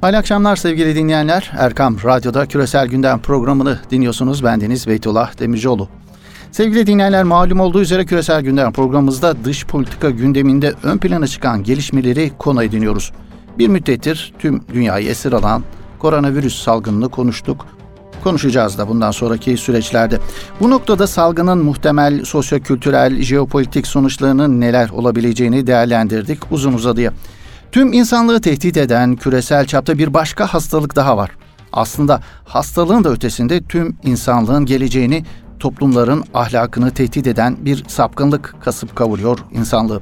Hayırlı akşamlar sevgili dinleyenler. Erkam Radyo'da Küresel Gündem programını dinliyorsunuz. Bendeniz Beytullah Demircioğlu. Sevgili dinleyenler malum olduğu üzere Küresel Gündem programımızda dış politika gündeminde ön plana çıkan gelişmeleri konu ediniyoruz. Bir müddettir tüm dünyayı esir alan koronavirüs salgınını konuştuk. Konuşacağız da bundan sonraki süreçlerde. Bu noktada salgının muhtemel sosyokültürel, jeopolitik sonuçlarının neler olabileceğini değerlendirdik uzun uzadıya. Tüm insanlığı tehdit eden küresel çapta bir başka hastalık daha var. Aslında hastalığın da ötesinde tüm insanlığın geleceğini, toplumların ahlakını tehdit eden bir sapkınlık kasıp kavuruyor insanlığı.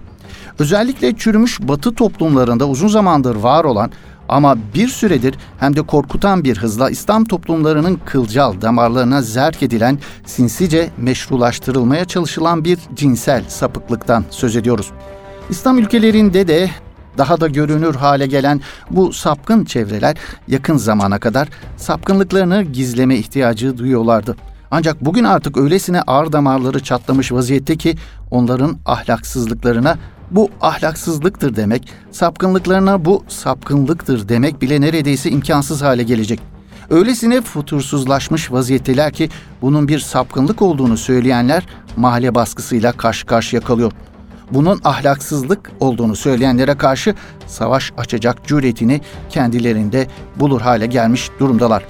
Özellikle çürümüş batı toplumlarında uzun zamandır var olan ama bir süredir hem de korkutan bir hızla İslam toplumlarının kılcal damarlarına zerk edilen, sinsice meşrulaştırılmaya çalışılan bir cinsel sapıklıktan söz ediyoruz. İslam ülkelerinde de daha da görünür hale gelen bu sapkın çevreler yakın zamana kadar sapkınlıklarını gizleme ihtiyacı duyuyorlardı. Ancak bugün artık öylesine ağır damarları çatlamış vaziyette ki onların ahlaksızlıklarına bu ahlaksızlıktır demek, sapkınlıklarına bu sapkınlıktır demek bile neredeyse imkansız hale gelecek. Öylesine futursuzlaşmış vaziyetteler ki bunun bir sapkınlık olduğunu söyleyenler mahalle baskısıyla karşı karşıya kalıyor. Bunun ahlaksızlık olduğunu söyleyenlere karşı savaş açacak cüretini kendilerinde bulur hale gelmiş durumdalar.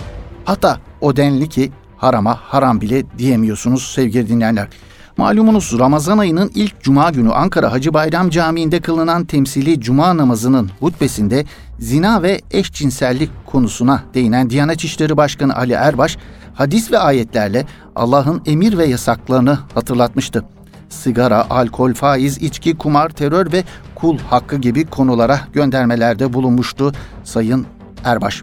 Hatta o denli ki harama haram bile diyemiyorsunuz sevgili dinleyenler. Malumunuz Ramazan ayının ilk cuma günü Ankara Hacı Bayram Camii'nde kılınan temsili cuma namazının hutbesinde zina ve eşcinsellik konusuna değinen Diyanet İşleri Başkanı Ali Erbaş, hadis ve ayetlerle Allah'ın emir ve yasaklarını hatırlatmıştı. Sigara, alkol, faiz, içki, kumar, terör ve kul hakkı gibi konulara göndermelerde bulunmuştu Sayın Erbaş.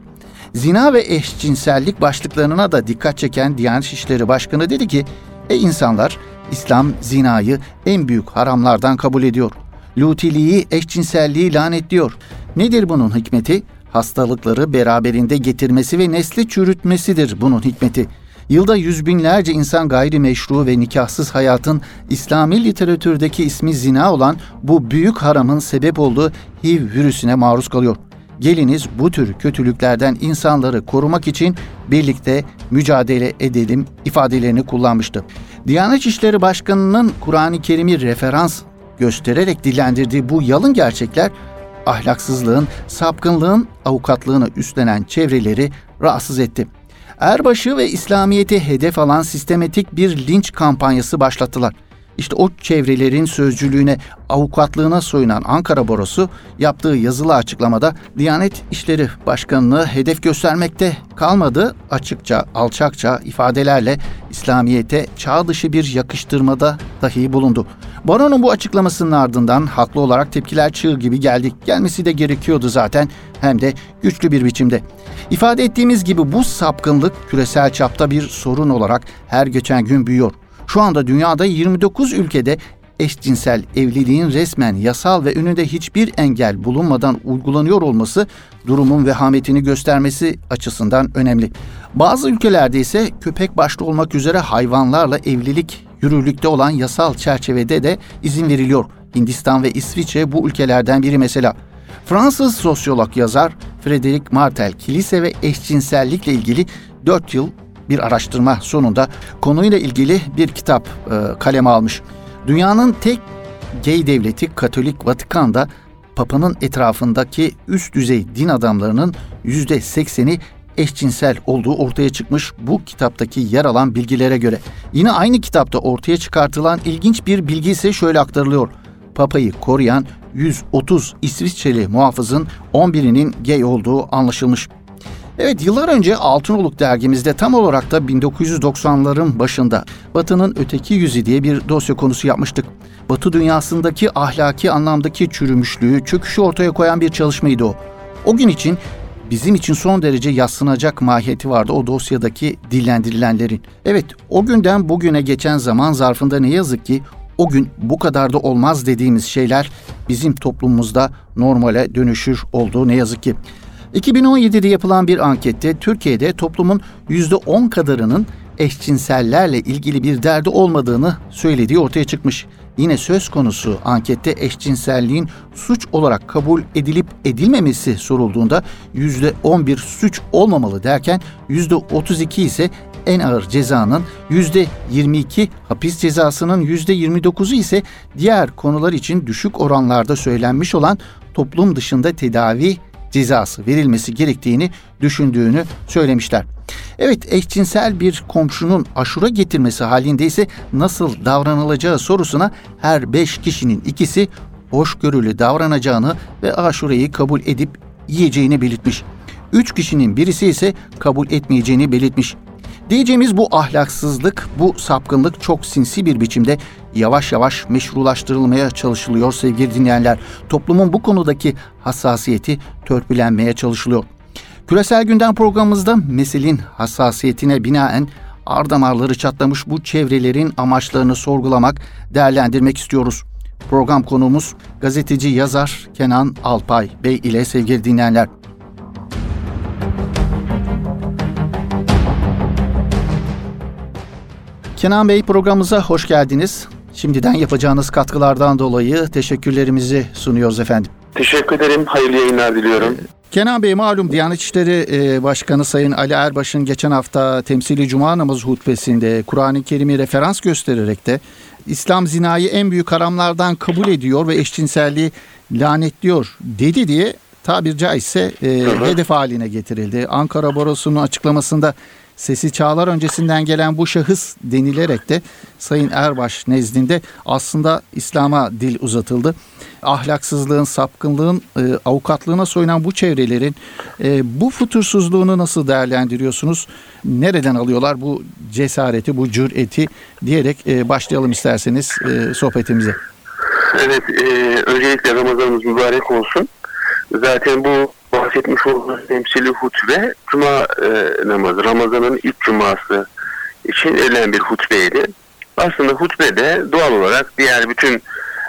Zina ve eşcinsellik başlıklarına da dikkat çeken Diyanet İşleri Başkanı dedi ki, Ey insanlar, İslam zinayı en büyük haramlardan kabul ediyor. Lutiliği, eşcinselliği lanetliyor. Nedir bunun hikmeti? Hastalıkları beraberinde getirmesi ve nesli çürütmesidir bunun hikmeti. Yılda yüz binlerce insan gayrimeşru ve nikahsız hayatın İslami literatürdeki ismi zina olan bu büyük haramın sebep olduğu HIV virüsüne maruz kalıyor. Geliniz bu tür kötülüklerden insanları korumak için birlikte mücadele edelim ifadelerini kullanmıştı. Diyanet İşleri Başkanı'nın Kur'an-ı Kerim'i referans göstererek dillendirdiği bu yalın gerçekler ahlaksızlığın, sapkınlığın avukatlığını üstlenen çevreleri rahatsız etti. Erbaşı ve İslamiyet'i hedef alan sistematik bir linç kampanyası başlattılar. İşte o çevrelerin sözcülüğüne, avukatlığına soyunan Ankara Borosu yaptığı yazılı açıklamada Diyanet İşleri Başkanı'nı hedef göstermekte kalmadı. Açıkça, alçakça ifadelerle İslamiyet'e çağ dışı bir yakıştırmada dahi bulundu. Baron'un bu açıklamasının ardından haklı olarak tepkiler çığ gibi geldi. Gelmesi de gerekiyordu zaten hem de güçlü bir biçimde. İfade ettiğimiz gibi bu sapkınlık küresel çapta bir sorun olarak her geçen gün büyüyor. Şu anda dünyada 29 ülkede eşcinsel evliliğin resmen yasal ve önünde hiçbir engel bulunmadan uygulanıyor olması durumun vehametini göstermesi açısından önemli. Bazı ülkelerde ise köpek başta olmak üzere hayvanlarla evlilik yürürlükte olan yasal çerçevede de izin veriliyor. Hindistan ve İsviçre bu ülkelerden biri mesela. Fransız sosyolog yazar Frederic Martel kilise ve eşcinsellikle ilgili 4 yıl bir araştırma sonunda konuyla ilgili bir kitap e, kaleme almış. Dünyanın tek gay devleti Katolik Vatikan'da Papa'nın etrafındaki üst düzey din adamlarının yüzde sekseni eşcinsel olduğu ortaya çıkmış bu kitaptaki yer alan bilgilere göre. Yine aynı kitapta ortaya çıkartılan ilginç bir bilgi ise şöyle aktarılıyor. Papa'yı koruyan 130 İsviçreli muhafızın 11'inin gay olduğu anlaşılmış. Evet yıllar önce Altınoluk dergimizde tam olarak da 1990'ların başında Batı'nın öteki yüzü diye bir dosya konusu yapmıştık. Batı dünyasındaki ahlaki anlamdaki çürümüşlüğü, çöküşü ortaya koyan bir çalışmaydı o. O gün için bizim için son derece yassınacak mahiyeti vardı o dosyadaki dillendirilenlerin. Evet o günden bugüne geçen zaman zarfında ne yazık ki o gün bu kadar da olmaz dediğimiz şeyler bizim toplumumuzda normale dönüşür olduğu ne yazık ki. 2017'de yapılan bir ankette Türkiye'de toplumun %10 kadarının eşcinsellerle ilgili bir derdi olmadığını söylediği ortaya çıkmış. Yine söz konusu ankette eşcinselliğin suç olarak kabul edilip edilmemesi sorulduğunda %11 suç olmamalı derken %32 ise en ağır cezanın %22 hapis cezasının %29'u ise diğer konular için düşük oranlarda söylenmiş olan toplum dışında tedavi cezası verilmesi gerektiğini düşündüğünü söylemişler. Evet eşcinsel bir komşunun aşura getirmesi halinde ise nasıl davranılacağı sorusuna her beş kişinin ikisi hoşgörülü davranacağını ve aşureyi kabul edip yiyeceğini belirtmiş. Üç kişinin birisi ise kabul etmeyeceğini belirtmiş. Diyeceğimiz bu ahlaksızlık, bu sapkınlık çok sinsi bir biçimde yavaş yavaş meşrulaştırılmaya çalışılıyor sevgili dinleyenler. Toplumun bu konudaki hassasiyeti törpülenmeye çalışılıyor. Küresel Gündem programımızda meselin hassasiyetine binaen ardamarları çatlamış bu çevrelerin amaçlarını sorgulamak, değerlendirmek istiyoruz. Program konuğumuz gazeteci yazar Kenan Alpay Bey ile sevgili dinleyenler. Kenan Bey programımıza hoş geldiniz. Şimdiden yapacağınız katkılardan dolayı teşekkürlerimizi sunuyoruz efendim. Teşekkür ederim. Hayırlı yayınlar diliyorum. Kenan Bey malum Diyanet İşleri e, Başkanı Sayın Ali Erbaş'ın geçen hafta temsili cuma namazı hutbesinde Kur'an-ı Kerim'i referans göstererek de İslam zinayı en büyük haramlardan kabul ediyor ve eşcinselliği lanetliyor dedi diye tabir caizse e, hedef haline getirildi. Ankara Barosu'nun açıklamasında sesi çağlar öncesinden gelen bu şahıs denilerek de Sayın Erbaş nezdinde aslında İslam'a dil uzatıldı. Ahlaksızlığın, sapkınlığın, e, avukatlığına soyunan bu çevrelerin e, bu futursuzluğunu nasıl değerlendiriyorsunuz? Nereden alıyorlar bu cesareti, bu cüreti diyerek e, başlayalım isterseniz e, sohbetimize. Evet, e, öncelikle Ramazanımız mübarek olsun. Zaten bu bahsetmiş olduğunuz temsili hutbe Cuma e, namazı, Ramazan'ın ilk cuması için verilen bir hutbeydi. Aslında hutbede doğal olarak diğer bütün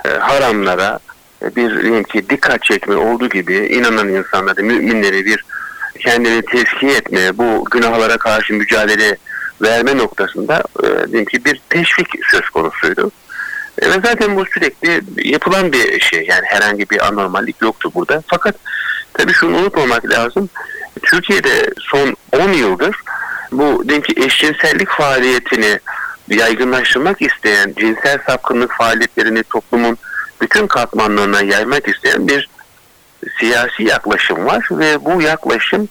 e, haramlara e, bir diyelim ki dikkat çekme olduğu gibi inanan insanları, müminleri bir kendini tezkiye etme, bu günahlara karşı mücadele verme noktasında e, ki bir teşvik söz konusuydu. E, ve zaten bu sürekli yapılan bir şey. Yani herhangi bir anormallik yoktu burada. Fakat Tabii şunu unutmamak lazım. Türkiye'de son 10 yıldır bu diyelim eşcinsellik faaliyetini yaygınlaştırmak isteyen, cinsel sapkınlık faaliyetlerini toplumun bütün katmanlarına yaymak isteyen bir siyasi yaklaşım var ve bu yaklaşım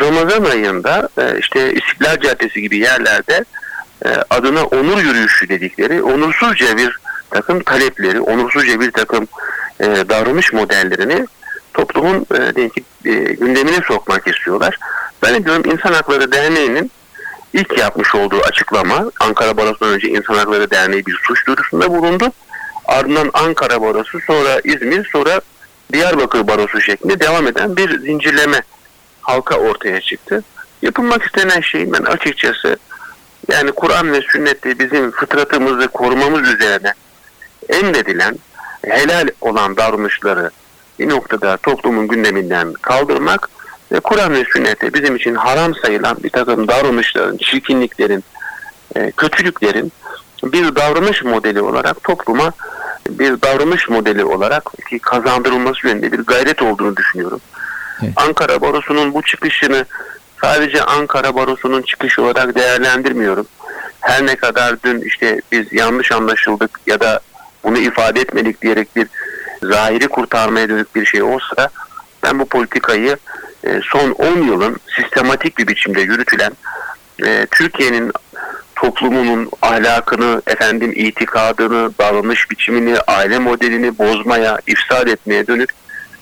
Ramazan ayında e, işte İstiklal Caddesi gibi yerlerde e, adına onur yürüyüşü dedikleri onursuzca bir takım talepleri, onursuzca bir takım e, davranış modellerini toplumun e, diyelim ki, e, gündemine sokmak istiyorlar. Ben diyorum İnsan Hakları Derneği'nin ilk yapmış olduğu açıklama Ankara Barosu'ndan önce İnsan Hakları Derneği bir suç duyurusunda bulundu. Ardından Ankara Barosu sonra İzmir sonra Diyarbakır Barosu şeklinde devam eden bir zincirleme halka ortaya çıktı. Yapılmak istenen şey ben açıkçası yani Kur'an ve sünnette bizim fıtratımızı korumamız üzerine emredilen helal olan davranışları bir noktada toplumun gündeminden kaldırmak ve Kur'an ve sünnette bizim için haram sayılan bir takım davranışların, çirkinliklerin, e, kötülüklerin bir davranış modeli olarak topluma bir davranış modeli olarak ki kazandırılması yönünde bir gayret olduğunu düşünüyorum. Evet. Ankara Barosu'nun bu çıkışını sadece Ankara Barosu'nun çıkışı olarak değerlendirmiyorum. Her ne kadar dün işte biz yanlış anlaşıldık ya da bunu ifade etmedik diyerek bir zahiri kurtarmaya dönük bir şey olsa da ben bu politikayı e, son 10 yılın sistematik bir biçimde yürütülen e, Türkiye'nin toplumunun ahlakını, efendim itikadını, davranış biçimini, aile modelini bozmaya, ifsad etmeye dönük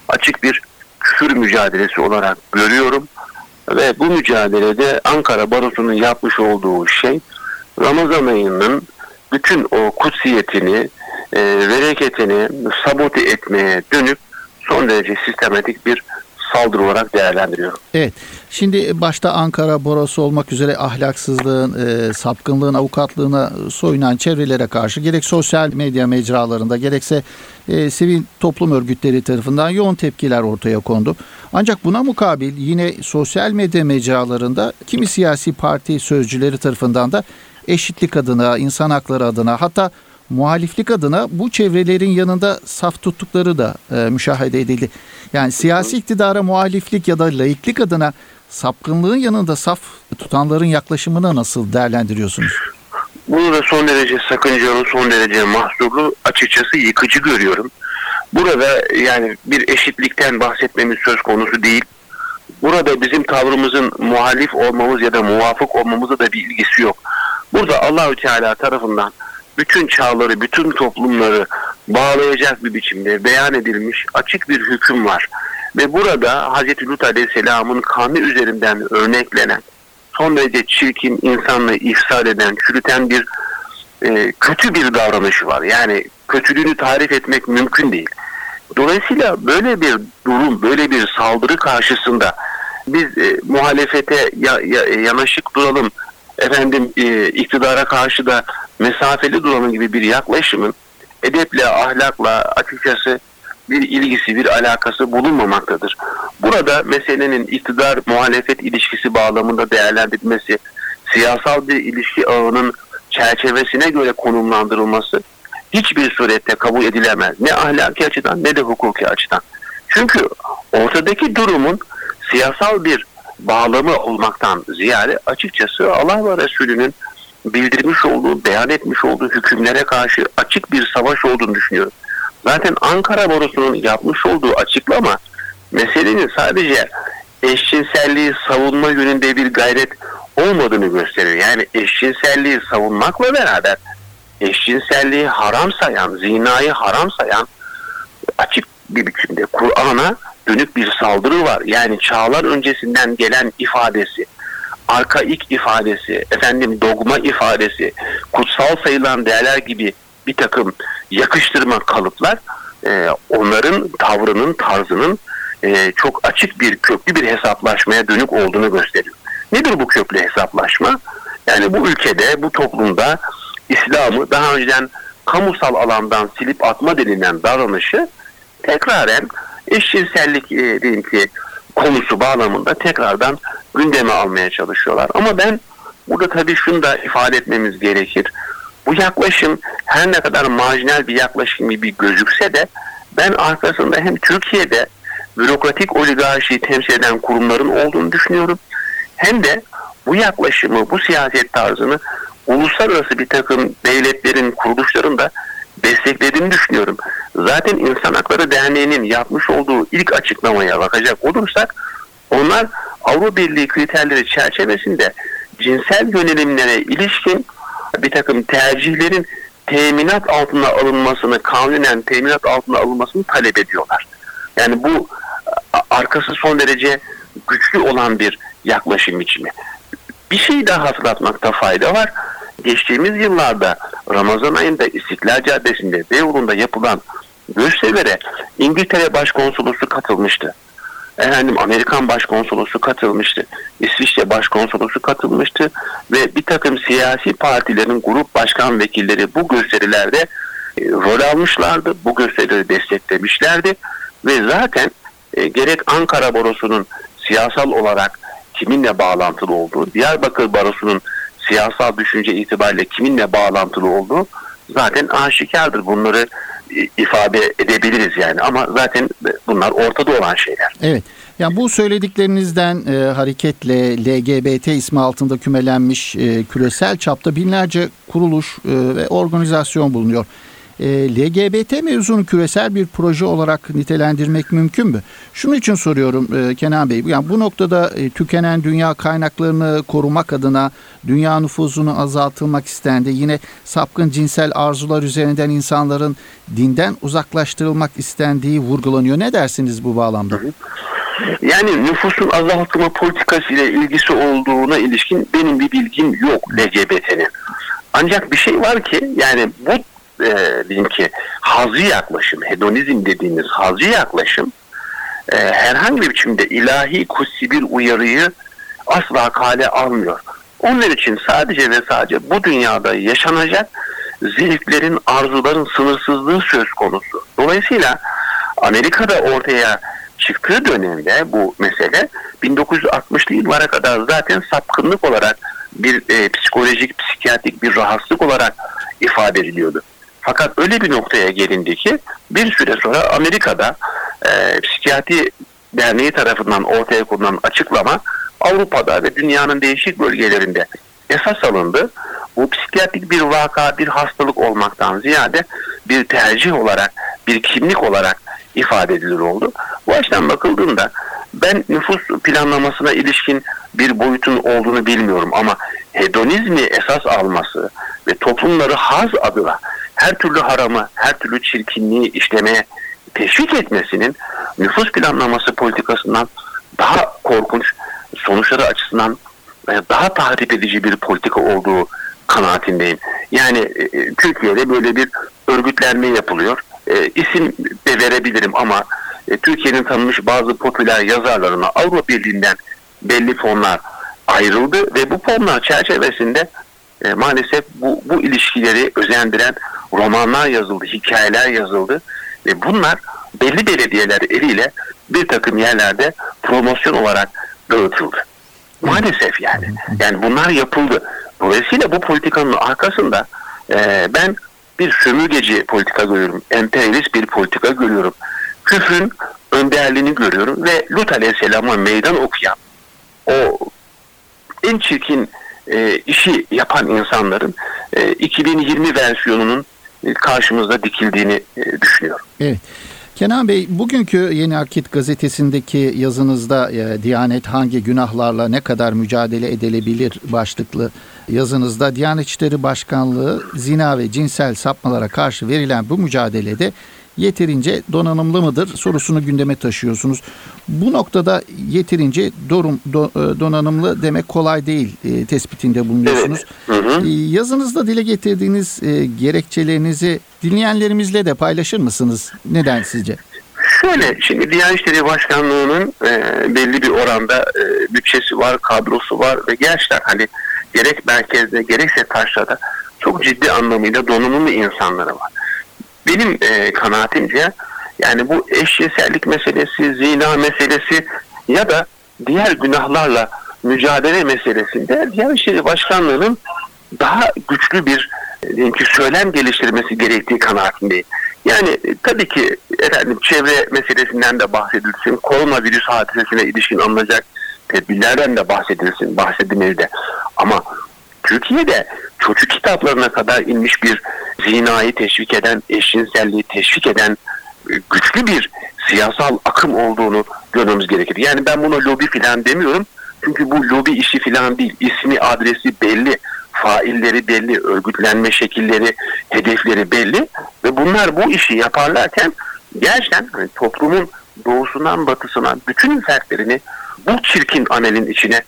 açık bir küfür mücadelesi olarak görüyorum. Ve bu mücadelede Ankara Barosu'nun yapmış olduğu şey Ramazan ayının bütün o kutsiyetini, e, bereketini sabote etmeye dönüp son derece sistematik bir saldırı olarak değerlendiriyorum. Evet. Şimdi başta Ankara Borosu olmak üzere ahlaksızlığın, e, sapkınlığın, avukatlığına soyunan çevrelere karşı gerek sosyal medya mecralarında gerekse e, sivil toplum örgütleri tarafından yoğun tepkiler ortaya kondu. Ancak buna mukabil yine sosyal medya mecralarında kimi siyasi parti sözcüleri tarafından da eşitlik adına, insan hakları adına hatta muhaliflik adına bu çevrelerin yanında saf tuttukları da e, müşahede edildi. Yani siyasi iktidara muhaliflik ya da laiklik adına sapkınlığın yanında saf tutanların yaklaşımını nasıl değerlendiriyorsunuz? Bunu da son derece sakıncalı, son derece mahsurlu, açıkçası yıkıcı görüyorum. Burada yani bir eşitlikten bahsetmemiz söz konusu değil. Burada bizim tavrımızın muhalif olmamız ya da muvafık olmamızla da bir ilgisi yok. Burada Allahü Teala tarafından bütün çağları, bütün toplumları bağlayacak bir biçimde beyan edilmiş açık bir hüküm var. Ve burada Hz. Lut Aleyhisselam'ın kanı üzerinden örneklenen, son derece çirkin, insanlığı ifsad eden, çürüten bir e, kötü bir davranışı var. Yani kötülüğünü tarif etmek mümkün değil. Dolayısıyla böyle bir durum, böyle bir saldırı karşısında biz e, muhalefete ya, ya, yanaşık duralım, efendim e, iktidara karşı da mesafeli duralım gibi bir yaklaşımın edeple, ahlakla açıkçası bir ilgisi, bir alakası bulunmamaktadır. Burada meselenin iktidar muhalefet ilişkisi bağlamında değerlendirilmesi, siyasal bir ilişki ağının çerçevesine göre konumlandırılması hiçbir surette kabul edilemez. Ne ahlaki açıdan ne de hukuki açıdan. Çünkü ortadaki durumun siyasal bir bağlamı olmaktan ziyade açıkçası Allah ve Resulü'nün bildirmiş olduğu, beyan etmiş olduğu hükümlere karşı açık bir savaş olduğunu düşünüyorum. Zaten Ankara Borusu'nun yapmış olduğu açıklama meselenin sadece eşcinselliği savunma yönünde bir gayret olmadığını gösteriyor. Yani eşcinselliği savunmakla beraber eşcinselliği haram sayan, zinayı haram sayan açık bir biçimde Kur'an'a dönük bir saldırı var. Yani çağlar öncesinden gelen ifadesi, arkaik ifadesi, efendim dogma ifadesi, kutsal sayılan değerler gibi bir takım yakıştırma kalıplar e, onların tavrının, tarzının e, çok açık bir, köklü bir hesaplaşmaya dönük olduğunu gösteriyor. Nedir bu köklü hesaplaşma? Yani bu ülkede, bu toplumda İslam'ı daha önceden kamusal alandan silip atma denilen davranışı tekraren eşcinsellik e, diyeyim ki konusu bağlamında tekrardan gündeme almaya çalışıyorlar. Ama ben burada tabii şunu da ifade etmemiz gerekir. Bu yaklaşım her ne kadar marjinal bir yaklaşım gibi gözükse de ben arkasında hem Türkiye'de bürokratik oligarşiyi temsil eden kurumların olduğunu düşünüyorum. Hem de bu yaklaşımı, bu siyaset tarzını uluslararası bir takım devletlerin, kuruluşların da desteklediğini düşünüyorum. Zaten İnsan Hakları Derneği'nin yapmış olduğu ilk açıklamaya bakacak olursak onlar Avrupa Birliği kriterleri çerçevesinde cinsel yönelimlere ilişkin bir takım tercihlerin teminat altına alınmasını, kanunen teminat altına alınmasını talep ediyorlar. Yani bu arkası son derece güçlü olan bir yaklaşım biçimi. Bir şey daha hatırlatmakta fayda var. Geçtiğimiz yıllarda Ramazan ayında İstiklal Caddesi'nde Beyoğlu'nda yapılan gösterilere İngiltere Başkonsolosu katılmıştı. Efendim Amerikan Başkonsolosu katılmıştı. İsviçre Başkonsolosu katılmıştı ve bir takım siyasi partilerin grup başkan vekilleri bu gösterilerde e, rol almışlardı. Bu gösterileri desteklemişlerdi ve zaten e, gerek Ankara Barosu'nun siyasal olarak kiminle bağlantılı olduğu, Diyarbakır Barosu'nun siyasal düşünce itibariyle kiminle bağlantılı olduğu zaten aşikardır. Bunları ifade edebiliriz yani ama zaten bunlar ortada olan şeyler. Evet. Yani bu söylediklerinizden e, hareketle LGBT ismi altında kümelenmiş e, küresel çapta binlerce kuruluş e, ve organizasyon bulunuyor. E, LGBT mevzunu küresel bir proje olarak nitelendirmek mümkün mü? Şunun için soruyorum e, Kenan Bey. Yani bu noktada e, tükenen dünya kaynaklarını korumak adına dünya nüfuzunu azaltılmak istendi. Yine sapkın cinsel arzular üzerinden insanların dinden uzaklaştırılmak istendiği vurgulanıyor. Ne dersiniz bu bağlamda? Yani nüfusun azaltılma politikası ile ilgisi olduğuna ilişkin benim bir bilgim yok LGBT'nin. Ancak bir şey var ki yani bu e, diyeyim ki hazı yaklaşım, hedonizm dediğimiz hazı yaklaşım e, herhangi bir biçimde ilahi kutsi bir uyarıyı asla kale almıyor. Onlar için sadece ve sadece bu dünyada yaşanacak zevklerin, arzuların sınırsızlığı söz konusu. Dolayısıyla Amerika'da ortaya çıktığı dönemde bu mesele 1960'lı yıllara kadar zaten sapkınlık olarak bir e, psikolojik, psikiyatrik bir rahatsızlık olarak ifade ediliyordu. Fakat öyle bir noktaya gelindi ki bir süre sonra Amerika'da e, psikiyatri derneği tarafından ortaya konulan açıklama Avrupa'da ve dünyanın değişik bölgelerinde esas alındı. Bu psikiyatrik bir vaka, bir hastalık olmaktan ziyade bir tercih olarak, bir kimlik olarak ifade edilir oldu. Bu açıdan bakıldığında ben nüfus planlamasına ilişkin bir boyutun olduğunu bilmiyorum ama hedonizmi esas alması ve toplumları haz adına her türlü haramı, her türlü çirkinliği işlemeye teşvik etmesinin nüfus planlaması politikasından daha korkunç sonuçları açısından e, daha tahrip edici bir politika olduğu kanaatindeyim. Yani e, e, Türkiye'de böyle bir örgütlenme yapılıyor. E, isim de verebilirim ama Türkiye'nin tanınmış bazı popüler yazarlarına Avrupa Birliği'nden belli fonlar ayrıldı ve bu fonlar çerçevesinde maalesef bu, bu ilişkileri özendiren romanlar yazıldı, hikayeler yazıldı ve bunlar belli belediyeler eliyle bir takım yerlerde promosyon olarak dağıtıldı. Maalesef yani. Yani bunlar yapıldı. Dolayısıyla bu politikanın arkasında e, ben bir sömürgeci politika görüyorum. Emperyalist bir politika görüyorum. Küfrün önderliğini görüyorum ve Lut Aleyhisselam'a meydan okuyan o en çirkin e, işi yapan insanların e, 2020 versiyonunun karşımızda dikildiğini e, düşünüyorum. Evet. Kenan Bey, bugünkü Yeni Akit gazetesindeki yazınızda e, Diyanet hangi günahlarla ne kadar mücadele edilebilir başlıklı yazınızda Diyanet İşleri Başkanlığı zina ve cinsel sapmalara karşı verilen bu mücadelede yeterince donanımlı mıdır sorusunu gündeme taşıyorsunuz. Bu noktada yeterince dorum, do, e, donanımlı demek kolay değil e, tespitinde bulunuyorsunuz. Evet. Hı hı. E, yazınızda dile getirdiğiniz e, gerekçelerinizi dinleyenlerimizle de paylaşır mısınız? Neden sizce? Şöyle, şimdi Diyanet İşleri Başkanlığı'nın e, belli bir oranda e, bütçesi var, kadrosu var ve gerçekten hani gerek merkezde gerekse taşrada çok ciddi anlamıyla donanımlı insanları var benim e, kanaatimce yani bu eşcinsellik meselesi, zina meselesi ya da diğer günahlarla mücadele meselesinde Diyanet İşleri Başkanlığı'nın daha güçlü bir diyelim ki söylem geliştirmesi gerektiği kanaatindeyim. Yani e, tabii ki efendim çevre meselesinden de bahsedilsin, koronavirüs hadisesine ilişkin alınacak tedbirlerden de bahsedilsin, bahsedilmeli Ama Türkiye'de çocuk kitaplarına kadar inmiş bir zinayı teşvik eden, eşcinselliği teşvik eden e, güçlü bir siyasal akım olduğunu görmemiz gerekir. Yani ben buna lobi filan demiyorum. Çünkü bu lobi işi filan değil. İsmi, adresi belli. Failleri belli, örgütlenme şekilleri, hedefleri belli ve bunlar bu işi yaparlarken gerçekten hani toplumun doğusundan batısına bütün fertlerini bu çirkin amelin içine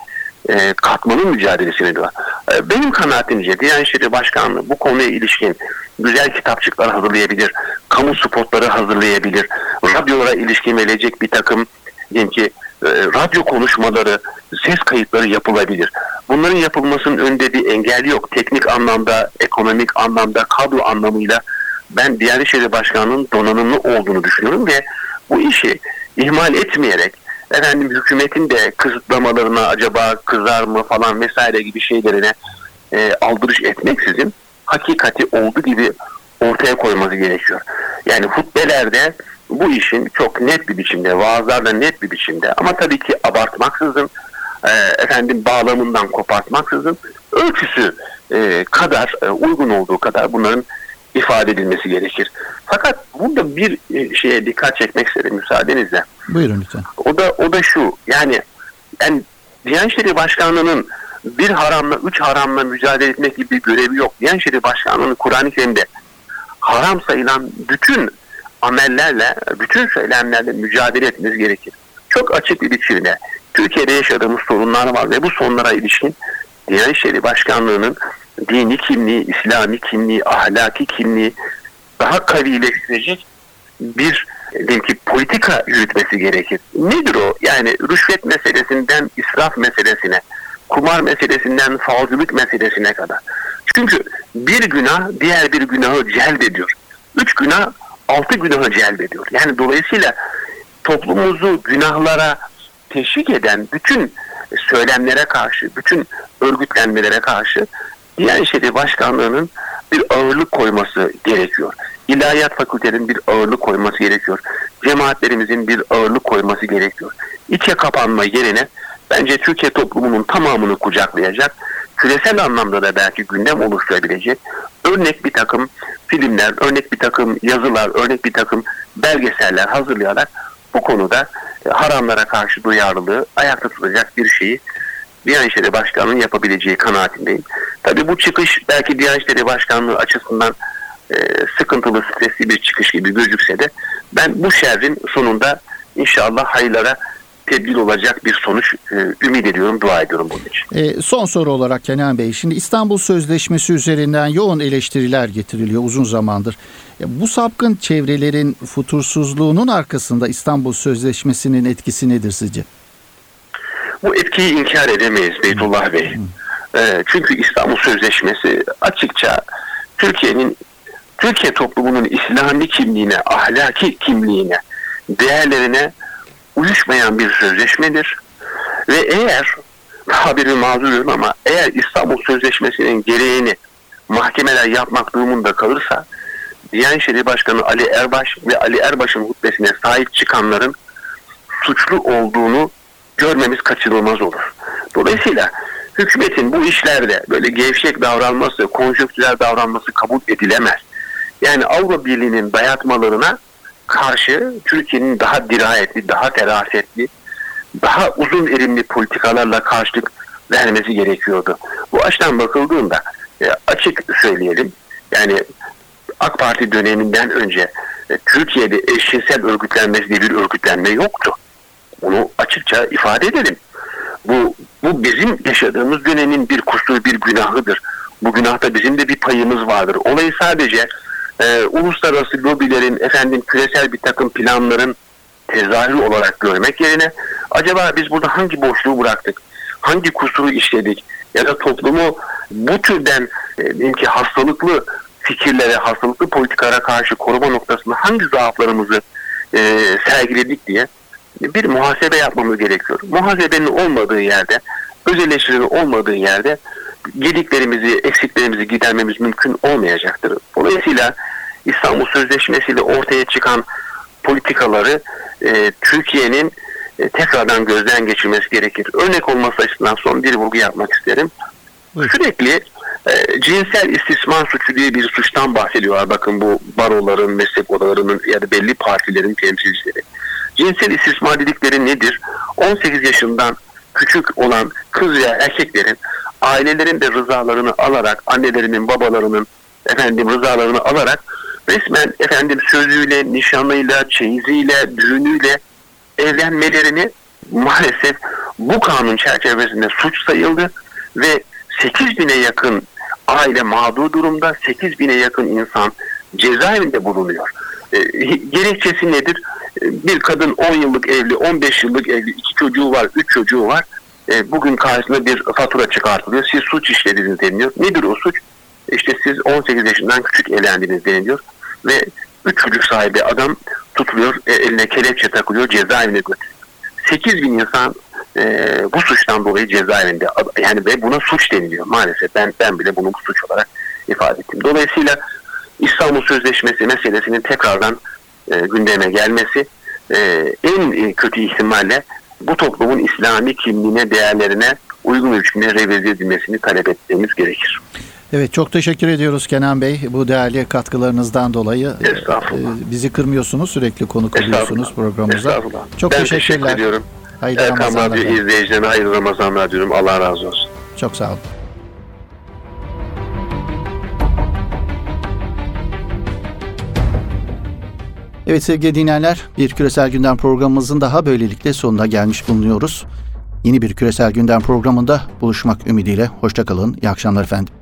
e, katmanın mücadelesini ediyor. E, benim kanaatimce Diyanet İşleri Başkanlığı bu konuya ilişkin güzel kitapçıklar hazırlayabilir, kamu spotları hazırlayabilir, radyolara ilişkin verilecek bir takım diyelim ki e, radyo konuşmaları, ses kayıtları yapılabilir. Bunların yapılmasının önünde bir engel yok. Teknik anlamda, ekonomik anlamda, kadro anlamıyla ben Diyanet İşleri Başkanlığı'nın donanımlı olduğunu düşünüyorum ve bu işi ihmal etmeyerek efendim hükümetin de kısıtlamalarına acaba kızar mı falan vesaire gibi şeylerine e, aldırış etmeksizin hakikati olduğu gibi ortaya koyması gerekiyor. Yani hutbelerde bu işin çok net bir biçimde, vaazlarda net bir biçimde ama tabii ki abartmaksızın, e, efendim bağlamından kopartmaksızın ölçüsü e, kadar, e, uygun olduğu kadar bunların ifade edilmesi gerekir. Fakat burada bir e, şeye dikkat çekmek isterim müsaadenizle. Buyurun lütfen. O da o da şu. Yani yani Diyanet İşleri Başkanlığı'nın bir haramla, üç haramla mücadele etmek gibi bir görevi yok. Diyanet İşleri Başkanlığı'nın Kur'an-ı Kerim'de haram sayılan bütün amellerle, bütün söylemlerle mücadele etmeniz gerekir. Çok açık bir biçimde Türkiye'de yaşadığımız sorunlar var ve bu sorunlara ilişkin Diyanet İşleri Başkanlığı'nın dini kimliği, İslami kimliği, ahlaki kimliği daha kavileştirecek bir diyelim ki politika yürütmesi gerekir. Nedir o? Yani rüşvet meselesinden israf meselesine, kumar meselesinden falcılık meselesine kadar. Çünkü bir günah diğer bir günahı celbediyor. Üç günah altı günahı celbediyor. Yani dolayısıyla toplumumuzu günahlara teşvik eden bütün söylemlere karşı, bütün örgütlenmelere karşı Diyanet İşleri Başkanlığı'nın bir ağırlık koyması gerekiyor. İlahiyat fakültenin bir ağırlık koyması gerekiyor. Cemaatlerimizin bir ağırlık koyması gerekiyor. İçe kapanma yerine bence Türkiye toplumunun tamamını kucaklayacak, küresel anlamda da belki gündem oluşturabilecek örnek bir takım filmler, örnek bir takım yazılar, örnek bir takım belgeseller hazırlayarak bu konuda e, haramlara karşı duyarlılığı ayakta tutacak bir şeyi Diyanet İşleri Başkanlığı'nın yapabileceği kanaatindeyim. Tabii bu çıkış belki Diyanet İşleri Başkanlığı açısından e, sıkıntılı, stresli bir çıkış gibi gözükse de ben bu şerrin sonunda inşallah hayırlara tebdil olacak bir sonuç e, ümit ediyorum, dua ediyorum bunun için. E, son soru olarak Kenan Bey, şimdi İstanbul Sözleşmesi üzerinden yoğun eleştiriler getiriliyor uzun zamandır. E, bu sapkın çevrelerin futursuzluğunun arkasında İstanbul Sözleşmesi'nin etkisi nedir sizce? Bu etkiyi inkar edemeyiz Beytullah Bey. E, çünkü İstanbul Sözleşmesi açıkça Türkiye'nin Türkiye toplumunun İslami kimliğine, ahlaki kimliğine, değerlerine uyuşmayan bir sözleşmedir. Ve eğer tabiri mazur ama eğer İstanbul Sözleşmesi'nin gereğini mahkemeler yapmak durumunda kalırsa Diyanet İşleri Başkanı Ali Erbaş ve Ali Erbaş'ın hutbesine sahip çıkanların suçlu olduğunu görmemiz kaçınılmaz olur. Dolayısıyla hükümetin bu işlerde böyle gevşek davranması, konjonktürel davranması kabul edilemez. Yani Avrupa Birliği'nin dayatmalarına karşı Türkiye'nin daha dirayetli, daha terasetli, daha uzun erimli politikalarla karşılık vermesi gerekiyordu. Bu açıdan bakıldığında e, açık söyleyelim. Yani AK Parti döneminden önce e, Türkiye'de eşcinsel örgütlenmesi diye bir örgütlenme yoktu. Bunu açıkça ifade edelim. Bu, bu bizim yaşadığımız dönemin bir kusuru, bir günahıdır. Bu günahta bizim de bir payımız vardır. Olayı sadece e, uluslararası lobilerin, efendim küresel bir takım planların tezahürü olarak görmek yerine acaba biz burada hangi boşluğu bıraktık? Hangi kusuru işledik? Ya da toplumu bu türden e, ki hastalıklı fikirlere, hastalıklı politikalara karşı koruma noktasında hangi zaaflarımızı e, sergiledik diye bir muhasebe yapmamız gerekiyor. Muhasebenin olmadığı yerde, öz eleştirinin olmadığı yerde gediklerimizi, eksiklerimizi gidermemiz mümkün olmayacaktır. Dolayısıyla İstanbul Sözleşmesi ile ortaya çıkan politikaları e, Türkiye'nin e, tekrardan gözden geçirmesi gerekir. Örnek olması açısından son bir vurgu yapmak isterim. Buyur. Sürekli e, cinsel istismar suçu diye bir suçtan bahsediyorlar. Bakın bu baroların, meslek odalarının ya da belli partilerin temsilcileri. Cinsel istismar dedikleri nedir? 18 yaşından küçük olan kız veya erkeklerin ailelerin de rızalarını alarak, annelerinin, babalarının efendim rızalarını alarak resmen efendim sözüyle, nişanıyla, çeyiziyle, düğünüyle evlenmelerini maalesef bu kanun çerçevesinde suç sayıldı ve 8 bine yakın aile mağdur durumda, 8 bine yakın insan cezaevinde bulunuyor. E, gerekçesi nedir? Bir kadın 10 yıllık evli, 15 yıllık evli, 2 çocuğu var, 3 çocuğu var. E, bugün karşısında bir fatura çıkartılıyor. Siz suç işlediniz deniliyor. Nedir o suç? İşte siz 18 yaşından küçük evlendiniz deniliyor. Ve 3 çocuk sahibi adam tutuluyor, e, eline kelepçe takılıyor, cezaevine götürüyor. 8 bin insan e, bu suçtan dolayı cezaevinde. Yani ve buna suç deniliyor maalesef. Ben ben bile bunu suç olarak ifade ettim. Dolayısıyla İstanbul Sözleşmesi meselesinin tekrardan e, gündeme gelmesi e, en kötü ihtimalle bu toplumun İslami kimliğine, değerlerine uygun ölçümde revize edilmesini talep etmemiz gerekir. Evet çok teşekkür ediyoruz Kenan Bey bu değerli katkılarınızdan dolayı. Estağfurullah. E, bizi kırmıyorsunuz sürekli konuk oluyorsunuz programımıza. Estağfurullah. Çok ben teşekkürler. teşekkür ediyorum. Hayırlı Erkan Ramazanlar. Radyo izleyicilerine hayırlı Ramazanlar diyorum. Allah razı olsun. Çok sağ olun. Evet sevgili dinleyenler bir küresel gündem programımızın daha böylelikle sonuna gelmiş bulunuyoruz. Yeni bir küresel gündem programında buluşmak ümidiyle hoşçakalın. İyi akşamlar efendim.